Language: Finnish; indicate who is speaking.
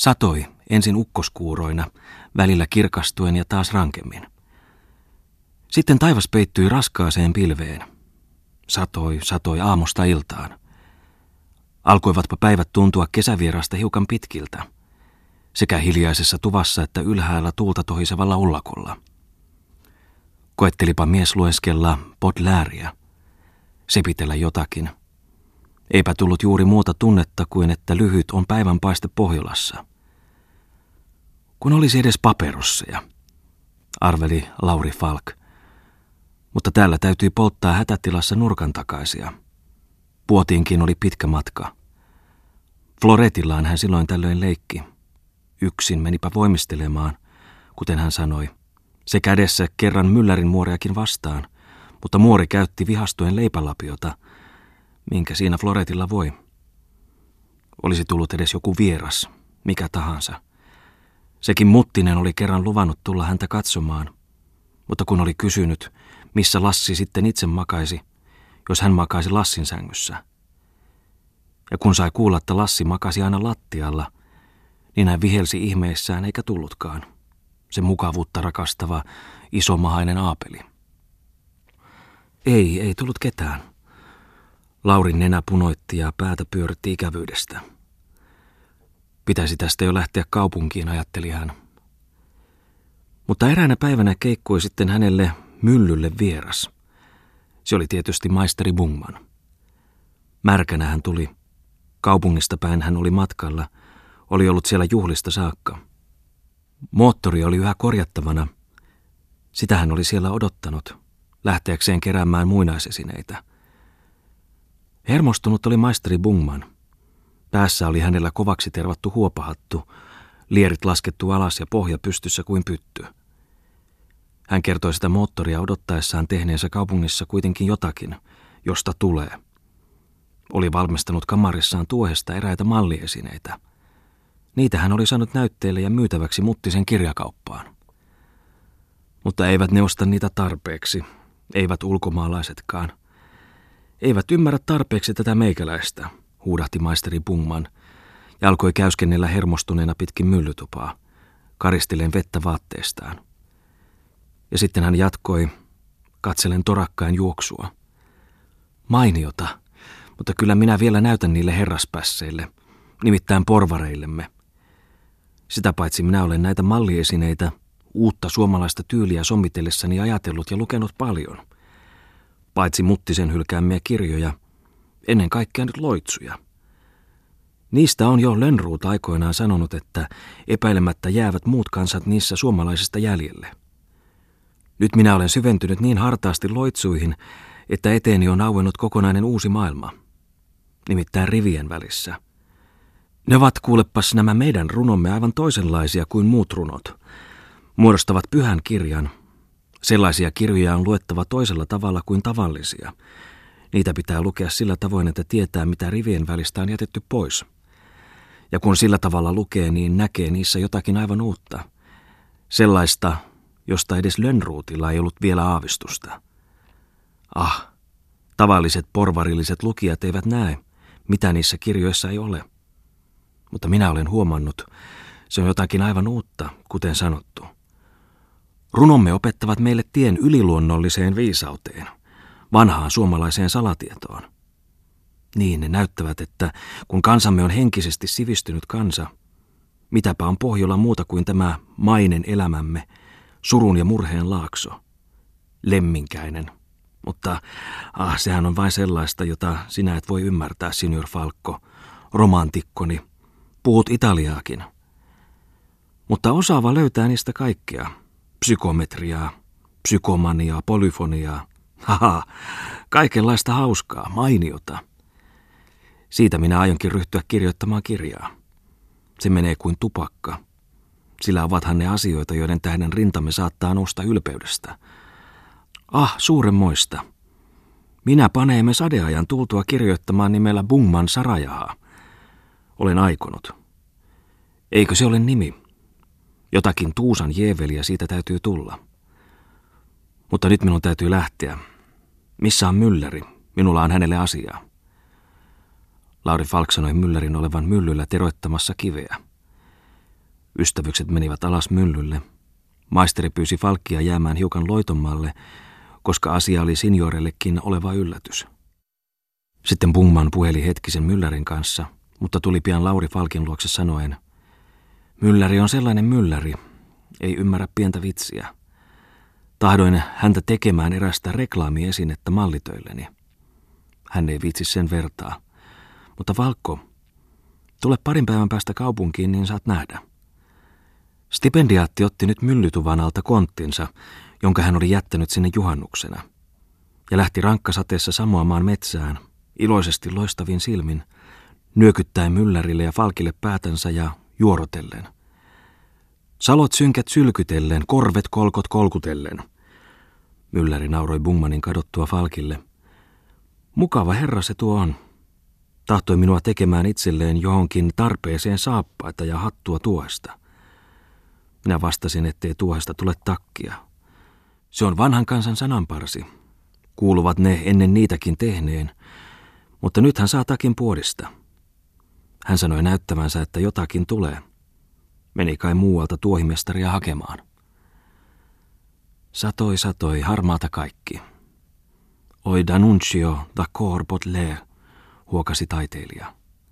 Speaker 1: Satoi ensin ukkoskuuroina, välillä kirkastuen ja taas rankemmin. Sitten taivas peittyi raskaaseen pilveen. Satoi, satoi aamusta iltaan. Alkoivatpa päivät tuntua kesävierasta hiukan pitkiltä, sekä hiljaisessa tuvassa että ylhäällä tuulta tohisevalla ullakolla. Koettelipa mies lueskella podlääriä, sepitellä jotakin. Eipä tullut juuri muuta tunnetta kuin, että lyhyt on päivänpaiste Pohjolassa. Kun olisi edes paperosseja, arveli Lauri Falk. Mutta täällä täytyi polttaa hätätilassa nurkan takaisia. Puotiinkin oli pitkä matka. Floretillaan hän silloin tällöin leikki. Yksin menipä voimistelemaan, kuten hän sanoi. Se kädessä kerran myllärin muoreakin vastaan, mutta muori käytti vihastuen leipälapiota, minkä siinä Floretilla voi. Olisi tullut edes joku vieras, mikä tahansa. Sekin Muttinen oli kerran luvannut tulla häntä katsomaan, mutta kun oli kysynyt, missä Lassi sitten itse makaisi, jos hän makaisi Lassin sängyssä. Ja kun sai kuulla, että Lassi makasi aina lattialla, niin hän vihelsi ihmeissään eikä tullutkaan. Se mukavuutta rakastava, isomahainen aapeli. Ei, ei tullut ketään. Laurin nenä punoitti ja päätä pyöritti ikävyydestä. Pitäisi tästä jo lähteä kaupunkiin, ajatteli hän. Mutta eräänä päivänä keikkui sitten hänelle myllylle vieras. Se oli tietysti maisteri Bungman. Märkänä hän tuli. Kaupungista päin hän oli matkalla. Oli ollut siellä juhlista saakka. Moottori oli yhä korjattavana. Sitä hän oli siellä odottanut, lähteäkseen keräämään muinaisesineitä. Hermostunut oli maisteri Bungman. Päässä oli hänellä kovaksi tervattu huopahattu, lierit laskettu alas ja pohja pystyssä kuin pytty – hän kertoi sitä moottoria odottaessaan tehneensä kaupungissa kuitenkin jotakin, josta tulee. Oli valmistanut kamarissaan tuohesta eräitä malliesineitä. Niitä hän oli saanut näytteelle ja myytäväksi muttisen kirjakauppaan. Mutta eivät ne osta niitä tarpeeksi, eivät ulkomaalaisetkaan. Eivät ymmärrä tarpeeksi tätä meikäläistä, huudahti maisteri Bungman ja alkoi käyskennellä hermostuneena pitkin myllytupaa, karisteleen vettä vaatteestaan. Ja sitten hän jatkoi, katselen torakkain juoksua. Mainiota, mutta kyllä minä vielä näytän niille herraspässeille, nimittäin porvareillemme. Sitä paitsi minä olen näitä malliesineitä, uutta suomalaista tyyliä sommitellessani ajatellut ja lukenut paljon. Paitsi muttisen hylkäämiä kirjoja, ennen kaikkea nyt loitsuja. Niistä on jo Lönnruut aikoinaan sanonut, että epäilemättä jäävät muut kansat niissä suomalaisista jäljelle. Nyt minä olen syventynyt niin hartaasti loitsuihin, että eteeni on auennut kokonainen uusi maailma. Nimittäin rivien välissä. Ne ovat kuulepas nämä meidän runomme aivan toisenlaisia kuin muut runot. Muodostavat pyhän kirjan. Sellaisia kirjoja on luettava toisella tavalla kuin tavallisia. Niitä pitää lukea sillä tavoin, että tietää, mitä rivien välistä on jätetty pois. Ja kun sillä tavalla lukee, niin näkee niissä jotakin aivan uutta. Sellaista, josta edes Lönnruutilla ei ollut vielä aavistusta. Ah, tavalliset porvarilliset lukijat eivät näe, mitä niissä kirjoissa ei ole. Mutta minä olen huomannut, se on jotakin aivan uutta, kuten sanottu. Runomme opettavat meille tien yliluonnolliseen viisauteen, vanhaan suomalaiseen salatietoon. Niin ne näyttävät, että kun kansamme on henkisesti sivistynyt kansa, mitäpä on pohjolla muuta kuin tämä mainen elämämme – surun ja murheen laakso. Lemminkäinen. Mutta ah, sehän on vain sellaista, jota sinä et voi ymmärtää, signor Falkko, romantikkoni. Puhut italiaakin. Mutta osaava löytää niistä kaikkea. Psykometriaa, psykomaniaa, polyfoniaa. Haha, kaikenlaista hauskaa, mainiota. Siitä minä aionkin ryhtyä kirjoittamaan kirjaa. Se menee kuin tupakka – sillä ovathan ne asioita, joiden tähden rintamme saattaa nousta ylpeydestä. Ah, suuremmoista. Minä paneemme sadeajan tultua kirjoittamaan nimellä Bungman Sarajaha. Olen aikonut. Eikö se ole nimi? Jotakin Tuusan jeeveliä siitä täytyy tulla. Mutta nyt minun täytyy lähteä. Missä on Mylläri? Minulla on hänelle asiaa. Lauri Falk sanoi Myllärin olevan myllyllä teroittamassa kiveä. Ystävykset menivät alas myllylle. Maisteri pyysi Falkkia jäämään hiukan loitommalle, koska asia oli signorellekin oleva yllätys. Sitten Bungman puheli hetkisen myllärin kanssa, mutta tuli pian Lauri Falkin luokse sanoen, Mylläri on sellainen mylläri, ei ymmärrä pientä vitsiä. Tahdoin häntä tekemään erästä reklaamiesinettä mallitöilleni. Hän ei viitsi sen vertaa. Mutta Valkko, tule parin päivän päästä kaupunkiin, niin saat nähdä. Stipendiaatti otti nyt myllytuvan alta konttinsa, jonka hän oli jättänyt sinne juhannuksena, ja lähti rankkasateessa samoamaan metsään, iloisesti loistavin silmin, nyökyttäen myllärille ja falkille päätänsä ja juorotellen. Salot synkät sylkytellen, korvet kolkot kolkutellen. Mylläri nauroi Bungmanin kadottua falkille. Mukava herra se tuo on. Tahtoi minua tekemään itselleen johonkin tarpeeseen saappaita ja hattua tuosta. Minä vastasin, ettei tuohesta tule takkia. Se on vanhan kansan sananparsi. Kuuluvat ne ennen niitäkin tehneen, mutta nyt hän saa takin puodista. Hän sanoi näyttävänsä, että jotakin tulee. Meni kai muualta tuohimestaria hakemaan. Satoi, satoi, harmaata kaikki. Oi Danuncio da Baudelaire, huokasi taiteilija.